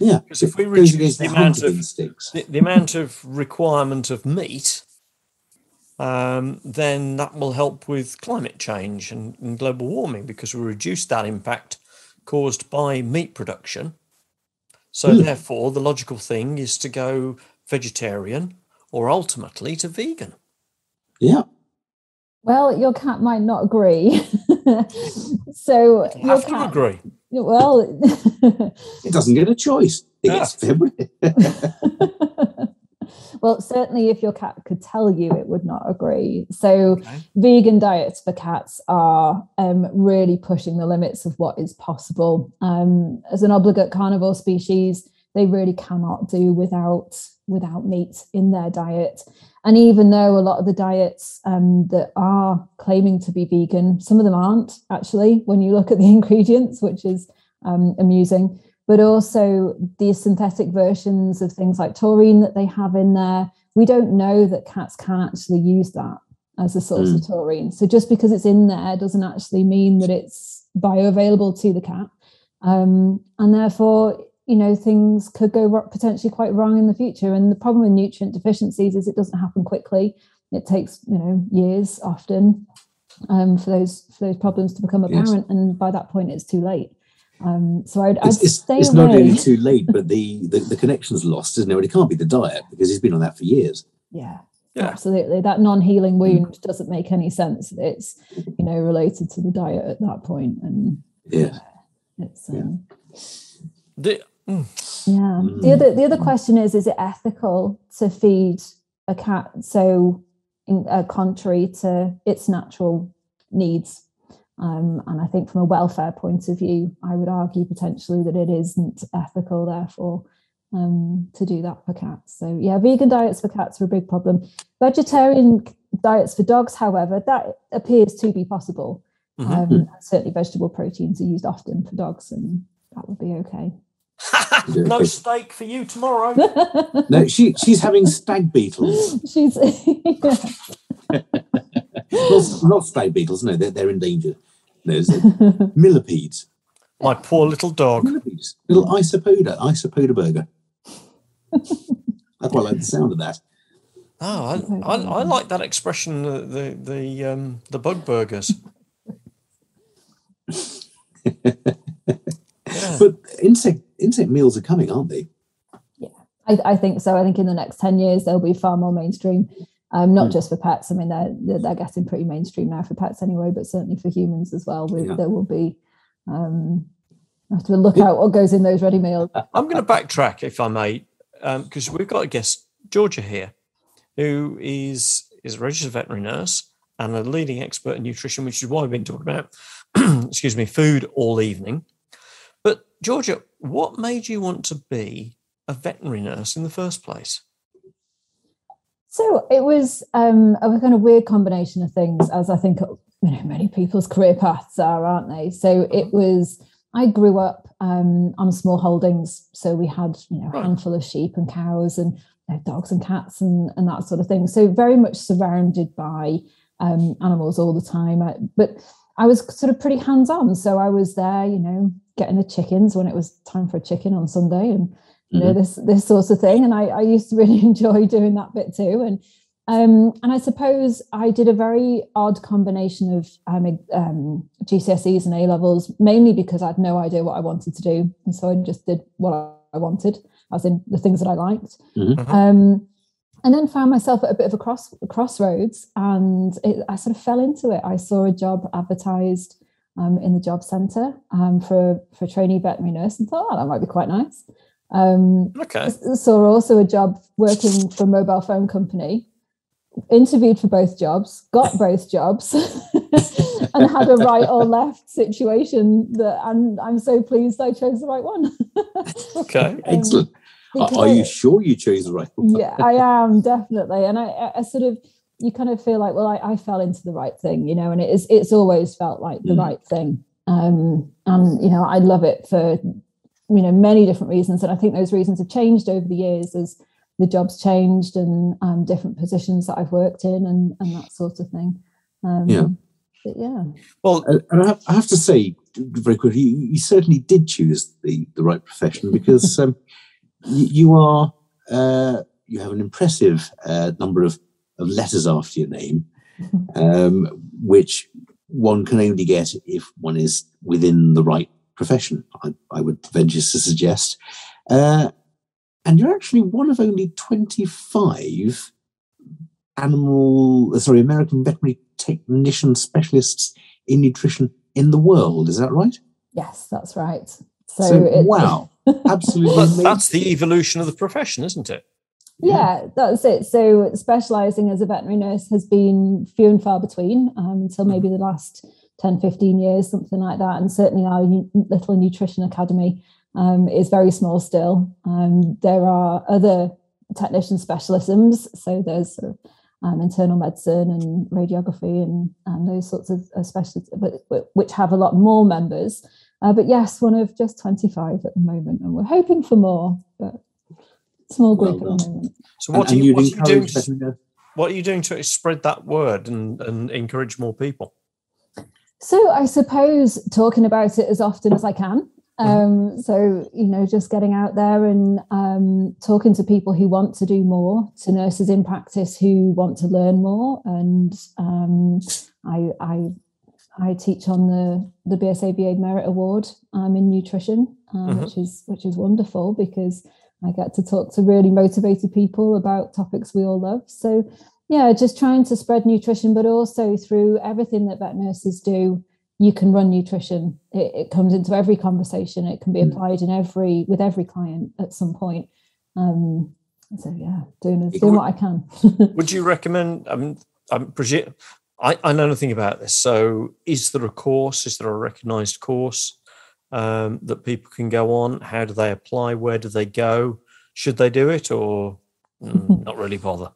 Yeah, Because if we reduce the the amount of the, the amount of requirement of meat, um, then that will help with climate change and, and global warming because we reduce that impact caused by meat production. So, Hmm. therefore, the logical thing is to go vegetarian or ultimately to vegan. Yeah, well, your cat might not agree. <laughs> so You your have to cat, agree. well. <laughs> it doesn't get a choice. It Yeah. gets fed with it. Well, certainly if your cat could tell you, it would not agree. So, Okay. vegan diets for cats are um, really pushing the limits of what is possible. Um, as an obligate carnivore species, they really cannot do without without meat in their diet. And even though a lot of the diets um, that are claiming to be vegan, some of them aren't actually. When you look at the <laughs> ingredients, which is um, amusing, but also the synthetic versions of things like taurine that they have in there. We don't know that cats can actually use that as a source of taurine. So just because it's in there doesn't actually mean that it's bioavailable to the cat. Um, and therefore, you know, things could go potentially quite wrong in the future. And the problem with nutrient deficiencies is it doesn't happen quickly. It takes, you know, years often um, for those for those problems to become Yes. apparent. And by that point, it's too late. Um, so I'd, I'd It's, it's, stay it's away. not only too late, but the, the, the connection's lost, isn't it? Well, it can't be the diet because he's been on that for years. Yeah, Yeah. absolutely. That non-healing wound doesn't make any sense. It's you know related to the diet at that point, and Yeah. it's um, The, mm, yeah. Mm. The other the other question is: Is it ethical to feed a cat so in, uh, contrary to its natural needs? Um, and I think from a welfare point of view, I would argue potentially that it isn't ethical, therefore, um, to do that for cats. So yeah, vegan diets for cats are a big problem. Vegetarian diets for dogs, however, that appears to be possible. mhm. Um, certainly, vegetable proteins are used often for dogs, and that would be okay. <laughs> no <laughs> steak for you tomorrow. <laughs> No, she she's having stag beetles. She's not, not stag beetles, no, they're, they're endangered. There's <laughs> millipedes. My poor little dog. Millipedes. Little isopoda, isopoda burger. I quite like the sound of that. Oh, I, I, I like that expression. The the the, um, the bug burgers. <laughs> Yeah. But insect insect meals are coming, aren't they? I, I think so. I think in the next 10 years, they'll be far more mainstream, um, not just for pets. I mean, they're, they're, they're getting pretty mainstream now for pets anyway, but certainly for humans as well. We, Yeah. There will be um, I have to look out what goes in those ready meals. I'm going to backtrack, if I may, because we've got a guest, Georgia, here, who is is a registered veterinary nurse and a leading expert in nutrition, which is why we've been talking about, <clears throat> excuse me, food all evening. But Georgia, what made you want to be a veterinary nurse in the first place? So it was um, a kind of weird combination of things, as I think you know many people's <laughs> career paths are, aren't they? So it was. I grew up um, on small holdings, so we had you know a handful of sheep and cows and you know, dogs and cats and, and that sort of thing. So very much surrounded by um, animals all the time. I, but I was sort of pretty hands on, so I was there, you know, getting the chickens when it was time for a chicken on Sunday, and you know this this sort of thing. And I, I used to really <laughs> enjoy doing that bit too. And um, and I suppose I did a very odd combination of um, um, GCSEs and A levels, mainly because I had no idea what I wanted to do, and so I just did what I wanted, as in the things that I liked. Mhm. Um, and then found myself at a bit of a cross a crossroads, and it, I sort of fell into it. I saw a job advertised um, in the job centre um, for for a trainee veterinary nurse, and thought, oh, that might be quite nice. Um, Okay. saw also a job working for a mobile phone company interviewed for both jobs got <laughs> both jobs <laughs> and had a right or left situation that I'm, I'm so pleased i chose the right one <laughs> Okay. Excellent. Are, are I- you sure you chose the right one? yeah i am definitely and I, I- I sort of you kind of feel like well I, I fell into the right thing you know and it is it's always felt like the Mm. right thing um and you know i love it for you know many different reasons and i think those reasons have changed over the years as the jobs changed and um, different positions that i've worked in and and that sort of thing um Yeah. but yeah Well, and I have, I have to say very quickly, you, certainly did choose the, the right profession because <laughs> um, you, you are uh, you have an impressive uh, number of, of letters after your name, <laughs> um, which one can only get if one is within the right profession. I, I would venture to suggest, uh, and you're actually one of only twenty five animal, uh, sorry, American veterinary technician specialists in nutrition in the world. Is that right? yes that's right so, So, it's wow, <laughs> absolutely that- that's the evolution of the profession, isn't it? yeah that's it so specializing as a veterinary nurse has been few and far between um, until maybe the last 10 15 years something like that. And certainly our little nutrition academy um, is very small still. Um, there are other technician specialisms. So there's sort of um, internal medicine and radiography and, and those sorts of specialists but, but which have a lot more members. Uh, but yes one of just 25 at the moment and we're hoping for more but small group Well at the moment. So what are and you, you'd what are you doing? To, what are you doing to spread that word and, and encourage more people? So I suppose talking about it as often as I can. Um, so you know, just getting out there and um, talking to people who want to do more, to nurses in practice who want to learn more, and um, I, I I teach on the the BSAVA Merit Award um, in nutrition, um, Mhm. which is which is wonderful because I get to talk to really motivated people about topics we all love. So yeah, just trying to spread nutrition, but also through everything that vet nurses do, you can run nutrition. It, it comes into every conversation. It can be Mm. applied in every with every client at some point. Um, so yeah, doing doing would- what I can. <laughs> Would you recommend? I mean, I'm presume I, I know nothing about this. So, is there a course? Is there a recognised course um, that people can go on? How do they apply? Where do they go? Should they do it or mm, <laughs> not really bother?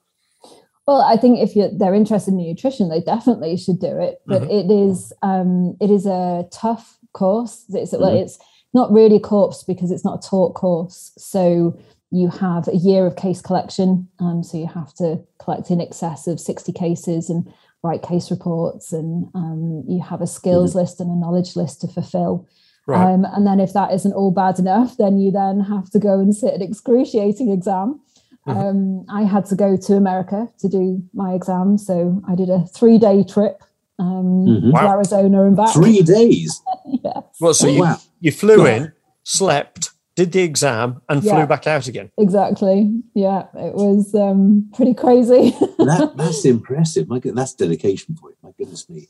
Well, I think if you're, they're interested in nutrition, they definitely should do it. But it is um, it is a tough course. It's well, Mhm. it's not really a course because it's not a taught course. So you have a year of case collection. Um, so you have to collect in excess of sixty cases and write case reports, and um, you have a skills list and a knowledge list to fulfill. Right. Um, and then if that isn't all bad enough, then you then have to go and sit an excruciating exam. Mhm. Um, I had to go to America to do my exam, so I did a three-day trip um, Mhm. Wow. to Arizona and back. Three <laughs> days. yes, well, so Oh, you, wow. you flew Yeah. in, slept, did the exam, and Yeah. flew back out again. exactly. Yeah, it was um, pretty crazy. <laughs> That, that's impressive. My, good- that's dedication for you. My goodness me.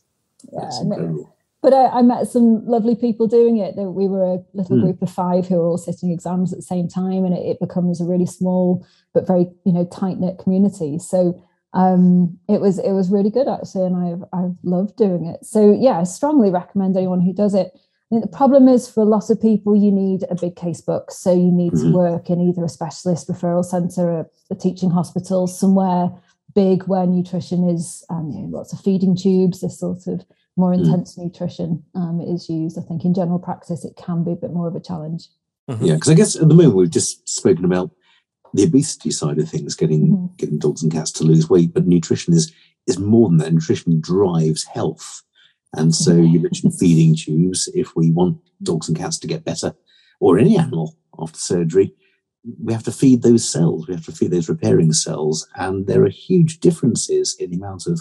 yeah, That's incredible. But I, I, met some lovely people doing it. We were a little mm. group of five who were all sitting exams at the same time, and it, it becomes a really small but very you know tight knit community. So um, it was it was really good actually, and I've I've loved doing it. So yeah, I strongly recommend anyone who does it. I think the problem is for a lot of people, you need a big case book, so you need mm-hmm. to work in either a specialist referral centre, a, a teaching hospital, somewhere big where nutrition is um, you know, lots of feeding tubes, this sort of more mm. intense mm. nutrition um, is used. I think in general practice, it can be a bit more of a challenge. Mm-hmm. Yeah, because I guess at the moment we've just spoken about the obesity side of things, getting mm-hmm. getting dogs and cats to lose weight, but nutrition is is more than that. Nutrition drives health, and so you mentioned <laughs> feeding tubes. If we want dogs and cats to get better, or any animal after surgery, we have to feed those cells. We have to feed those repairing cells, and there are huge differences in the amount of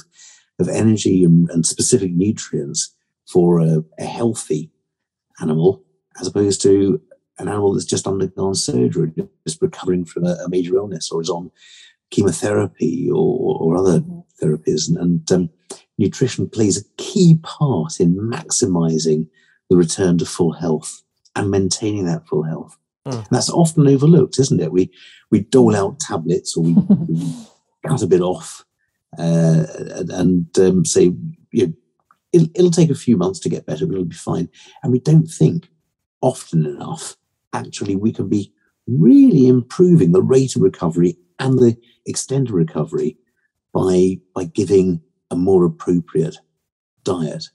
of energy and, and specific nutrients for a, a, healthy animal as opposed to an animal that's just undergone surgery, just recovering from a, a major illness or is on chemotherapy or, or other mm-hmm. therapies. And, and um, nutrition plays a key part in maximizing the return to full health and maintaining that full health. Mm. that's often overlooked, isn't it? We we dole out tablets or we, <laughs> we cut a bit off uh, and um, say, you know, it'll, it'll, take a few months to get better, but it'll be fine. And we don't think often enough, actually, we can be really improving the rate of recovery and the extent of recovery by by giving a more appropriate diet.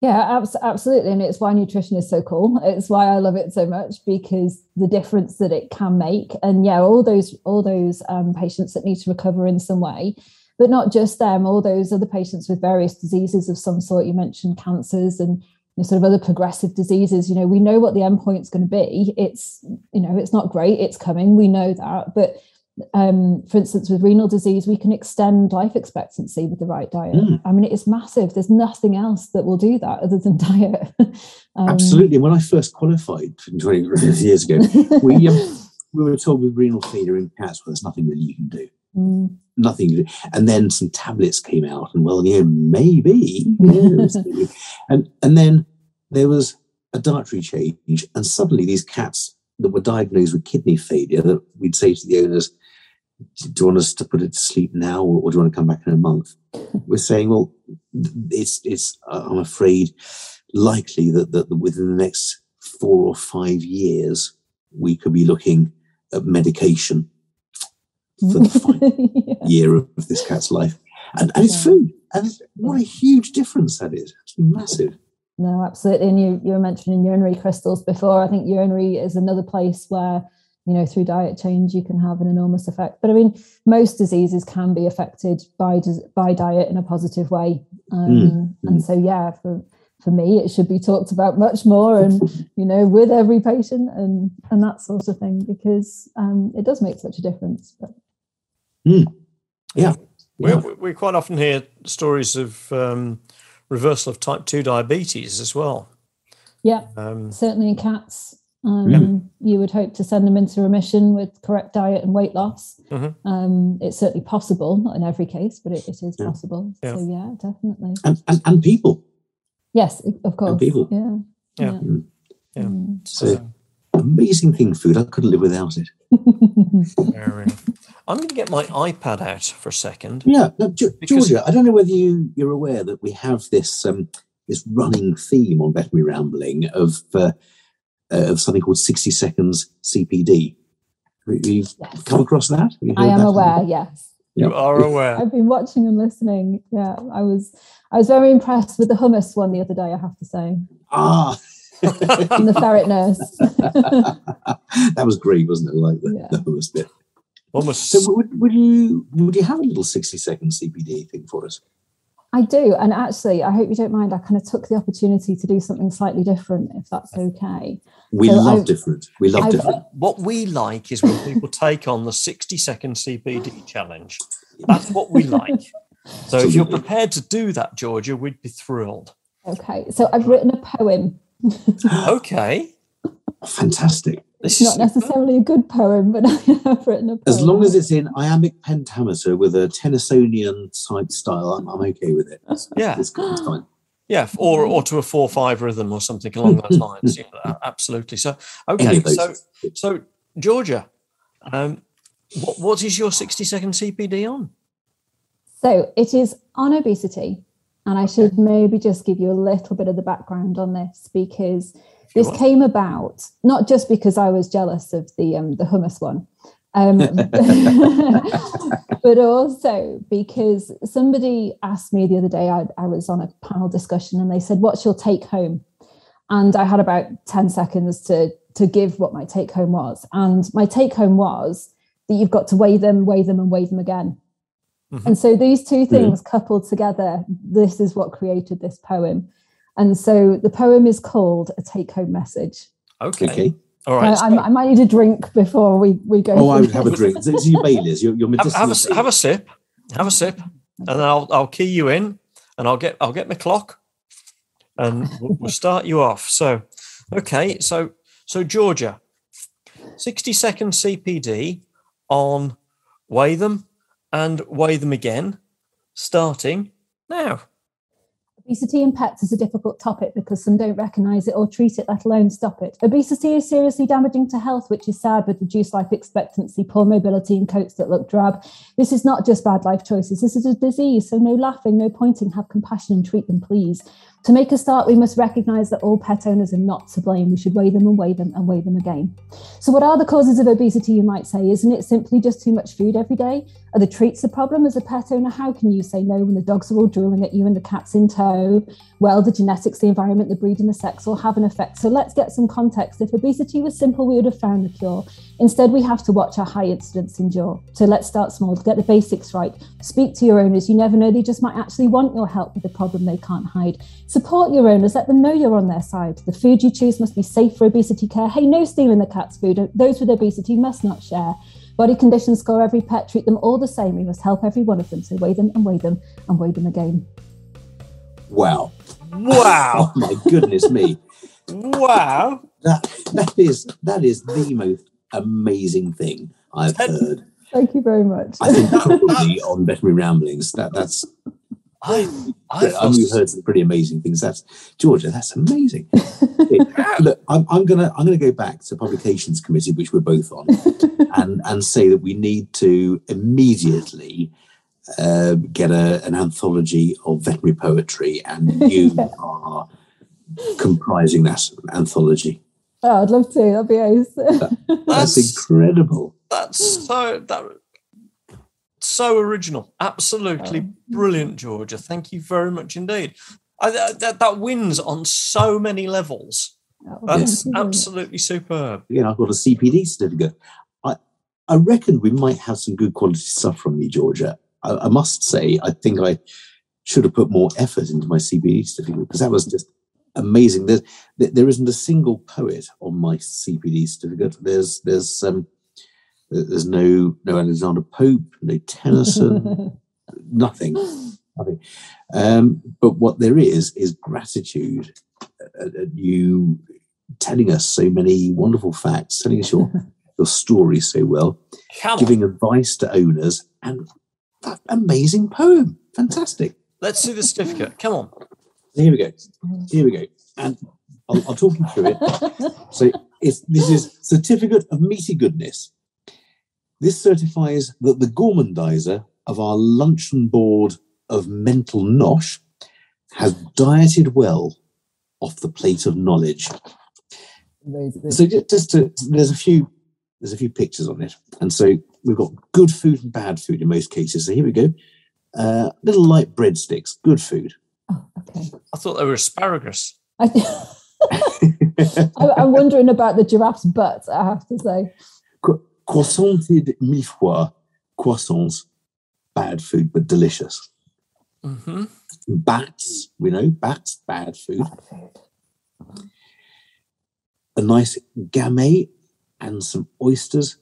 Yeah, absolutely. And it's why nutrition is so cool. It's why I love it so much because the difference that it can make. And yeah, all those all those um, patients that need to recover in some way, but not just them, all those other patients with various diseases of some sort. You mentioned cancers and you know, sort of other progressive diseases. You know, we know what the endpoint is going to be. It's, you know, it's not great, it's coming. We know that. But um, for instance, with renal disease, we can extend life expectancy with the right diet. Mm. I mean, it's massive. There's nothing else that will do that other than <laughs> diet. um, Absolutely. When I first qualified 20 <laughs> years ago, we um, we were told with renal failure in cats, well, there's nothing really you can do. Mm. Nothing. And then some tablets came out, and well, yeah, <laughs> maybe. And and then there was a dietary change, and suddenly these cats that were diagnosed with kidney failure that we'd say to the owners, do you want us to put it to sleep now or, do you want to come back in a month? <laughs> We're saying, well, it's, it's uh, I'm afraid, likely that, that within the next four or five years, we could be looking at medication for the <laughs> final yeah. year of this cat's life. And, and it's food. And it's, what a huge difference that is. It's massive. No, absolutely. And you, you were mentioning urinary crystals before. I think urinary is another place where you know through diet change you can have an enormous effect. But i mean most diseases can be affected by by diet in a positive way. Um, mm. and so yeah for for me it should be talked about much more and <laughs> you know with every patient and and that sort of thing because um, it does make such a difference but mm. yeah. We, we quite often hear stories of um, reversal of type 2 diabetes as well. Yeah. Um, certainly in cats um, yeah. You would hope to send them into remission with correct diet and weight loss. Mm-hmm. Um, it's certainly possible, not in every case, but it, it is yeah. possible. Yeah. So yeah, definitely. And, and, and people. Yes, of course. And people. Yeah. Yeah. Yeah. Mm. yeah. Mm. So amazing thing, food. I couldn't live without it. <laughs> I'm going to get my iPad out for a second. Yeah, no, Georgia. I don't know whether you you're aware that we have this um, this running theme on veterinary rambling of. Uh, uh, of something called 60 seconds CPD. You've yes. come across that? I am that aware, yes. You are aware. I've been watching and listening. Yeah, I was I was very impressed with the hummus one the other day, I have to say. Ah. and the ferret nurse. <laughs> that was great, wasn't it? Like the, yeah. the hummus bit. Almost. So would, would you would you have a little 60 second CPD thing for us? I do. And actually, I hope you don't mind. I kind of took the opportunity to do something slightly different, if that's okay. We so love I've, different. We love I've, different. What we like is when people take on the 60 second CPD challenge. That's what we like. So if you're prepared to do that, Georgia, we'd be thrilled. Okay. So I've written a poem. <laughs> okay. Fantastic. This not necessarily a good poem, but <laughs> I have written a poem. As long as it's in iambic pentameter with a Tennysonian type style, I'm, I'm okay with it. Yeah. It's, it's fine. Yeah, or or to a four five rhythm or something along those <laughs> lines. Yeah, absolutely. So okay, so so Georgia, um, what what is your sixty second CPD on? So it is on obesity. And I should maybe just give you a little bit of the background on this because this came about not just because I was jealous of the um, the hummus one, um, <laughs> but also because somebody asked me the other day. I, I was on a panel discussion and they said, "What's your take home?" And I had about ten seconds to to give what my take home was, and my take home was that you've got to weigh them, weigh them, and weigh them again. And so these two things coupled together, this is what created this poem. And so the poem is called A Take Home Message. Okay, Okay. all I. I, I might need a drink before we, we go. Oh, I would have a drink. So, so you Baileys, you're, you're have, have a have a sip, have a sip, and then I'll I'll key you in, and I'll get I'll get my clock, and we'll, we'll start you off. So, okay, so so Georgia, sixty second CPD on weigh them and weigh them again, starting now. Obesity in pets is a difficult topic because some don't recognise it or treat it, let alone stop it. Obesity is seriously damaging to health, which is sad with reduced life expectancy, poor mobility, and coats that look drab. This is not just bad life choices, this is a disease. So, no laughing, no pointing, have compassion and treat them, please. To make a start, we must recognise that all pet owners are not to blame. We should weigh them and weigh them and weigh them again. So, what are the causes of obesity, you might say? Isn't it simply just too much food every day? Are the treats a problem as a pet owner? How can you say no when the dogs are all drooling at you and the cat's in tow? Well, the genetics, the environment, the breed, and the sex all have an effect. So let's get some context. If obesity was simple, we would have found the cure. Instead, we have to watch our high incidence endure. So let's start small, to get the basics right. Speak to your owners. You never know, they just might actually want your help with a problem they can't hide. Support your owners, let them know you're on their side. The food you choose must be safe for obesity care. Hey, no stealing the cat's food. Those with obesity must not share. Body conditions score every pet, treat them all the same. We must help every one of them. So weigh them and weigh them and weigh them again. Wow. Wow! Oh my goodness me. wow! That that is that is the most amazing thing I've heard. Thank you very much. I think probably on veterinary ramblings. That that's I I I mean, we've heard some pretty amazing things. That's Georgia. That's amazing. <laughs> Look, I'm, I'm gonna I'm gonna go back to publications committee, which we're both on, <laughs> and and say that we need to immediately uh, get a, an anthology of veterinary poetry, and you <laughs> are comprising that anthology. Oh, I'd love to. That'd be ace. That's, That's- incredible. That's so that so original. Absolutely Oh. brilliant, Georgia. Thank you very much indeed. I, that, that- that wins on so many levels. That's thank you very much. absolutely superb. You know, I've got a CPD certificate. I I reckon we might have some good quality stuff from you, Georgia. I, I must say, I think I should have put more effort into my CPD certificate because that was just amazing. There's, there, there isn't a single poet on my CPD certificate. There's there's um there's no no Alexander Pope, no Tennyson, <laughs> nothing, nothing. Um, but what there is is gratitude. Uh, uh, you telling us so many wonderful facts, telling us your <laughs> your story so well, Come on, giving advice to owners, and that amazing poem, fantastic. let's see the certificate. Come on. Here we go. Here we go. And I'll, I'll talk you through it. <laughs> So it's, this is certificate of meaty goodness. This certifies that the gourmandizer of our luncheon board of mental nosh has dieted well off the plate of knowledge. Amazing. So ju- just to, there's a few there's a few pictures on it, and so we've got good food and bad food in most cases. So here we go. Uh, little light breadsticks, good food. Oh, okay. I thought they were asparagus. I, <laughs> I- I'm wondering about the giraffe's butt, I have to say. Cro- croissanted mille-fois, croissants, bad food but delicious. hmm Bats, we know bats, bad food. Bad food. A nice gamay and some oysters,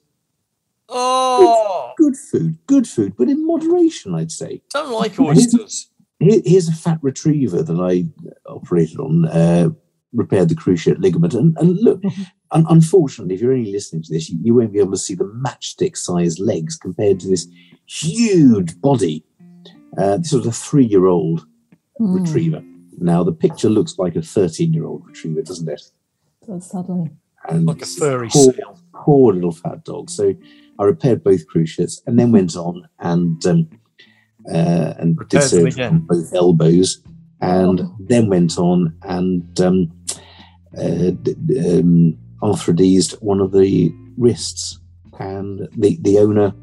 Oh, good food, good food, but in moderation, I'd say. don't like oysters. Here- here's a fat retriever that I operated on, uh, repaired the cruciate ligament. And, and look, un- unfortunately, if you're only listening to this, you, you won't be able to see the matchstick sized legs compared to this huge body. Uh, this was a three year old Mm. retriever. Now, the picture looks like a 13 year old retriever, doesn't it? That's sadly. And Like a furry poor, seal. poor little fat dog. So I repaired both cruciates and then went on and um, uh, and did Repaired them surgery on both elbows, and Oh. then went on and um, uh, d- d- um, arthrodesed one of the wrists, and the the owner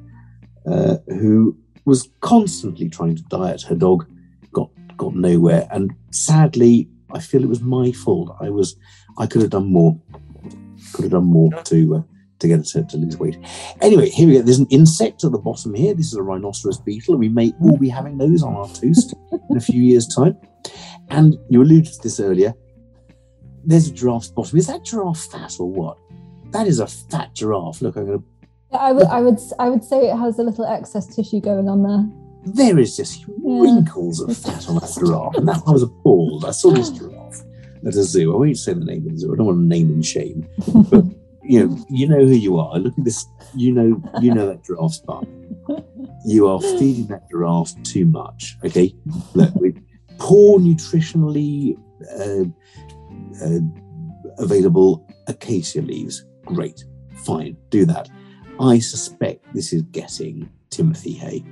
uh, who was constantly trying to diet her dog got got nowhere, and sadly, I feel it was my fault. I was I could have done more. Could have done more to uh, to get it to, lose weight. Anyway, here we go. There's an insect at the bottom here. This is a rhinoceros beetle. And we may all be having those on our toast in a few years' time. And you alluded to this earlier. There's a giraffe's bottom. Is that giraffe fat or what? That is a fat giraffe. Look, I'm going to. I would, I would, I would say it has a little excess tissue going on there. There is just wrinkles of fat on that giraffe, and that I was appalled. I saw this giraffe at a zoo. I won't say the name of the zoo. I don't want to name and shame, <laughs> but you know, you know who you are. Look at this. You know, you know that giraffe's butt. You are feeding that giraffe too much. Okay, look, poor nutritionally uh, uh, available acacia leaves. Great, fine, do that. I suspect this is getting Timothy Hay.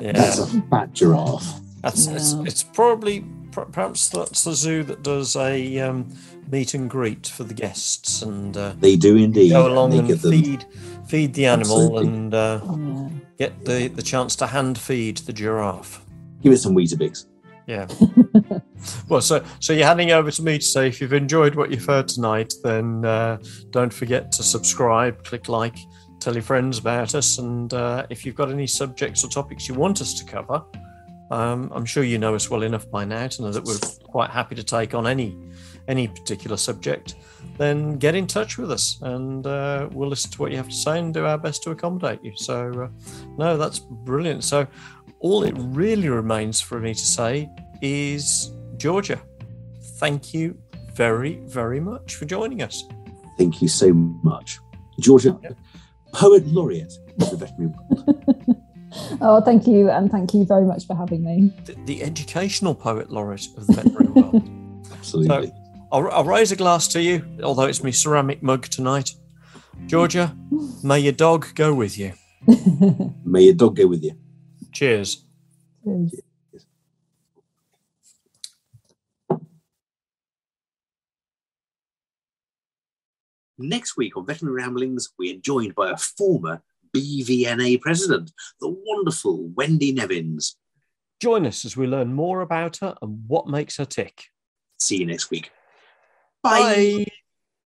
Yeah, That's a fat giraffe. that's it's, Yeah. it's probably perhaps that's the zoo that does a um, meet and greet for the guests and uh, They do indeed. go along they and give them- feed feed the animal Absolutely. and uh, Yeah. get the the chance to hand feed the giraffe. Give it some Weetabix. Yeah. <laughs> well, so so you're handing over to me to say if you've enjoyed what you've heard tonight, then uh, don't forget to subscribe, click like, tell your friends about us, and uh, if you've got any subjects or topics you want us to cover, um, I'm sure you know us well enough by now to know that we're quite happy to take on any any particular subject. Then get in touch with us, and uh, we'll listen to what you have to say and do our best to accommodate you. So, uh, no, that's brilliant. So all it really remains for me to say is Georgia, thank you very, very much for joining us. Thank you so much. Georgia, poet laureate of the veterinary world. <laughs> Oh, thank you, and thank you very much for having me. The, the educational poet laureate of the veterinary world. <laughs> Absolutely. I'll, I'll raise a glass to you, although it's my ceramic mug tonight. Georgia, <laughs> may your dog go with you. May your dog go with you. Cheers. Next week on Veterinary Ramblings, we are joined by a former BVNA president, the wonderful Wendy Nevins. Join us as we learn more about her and what makes her tick. See you next week. Bye.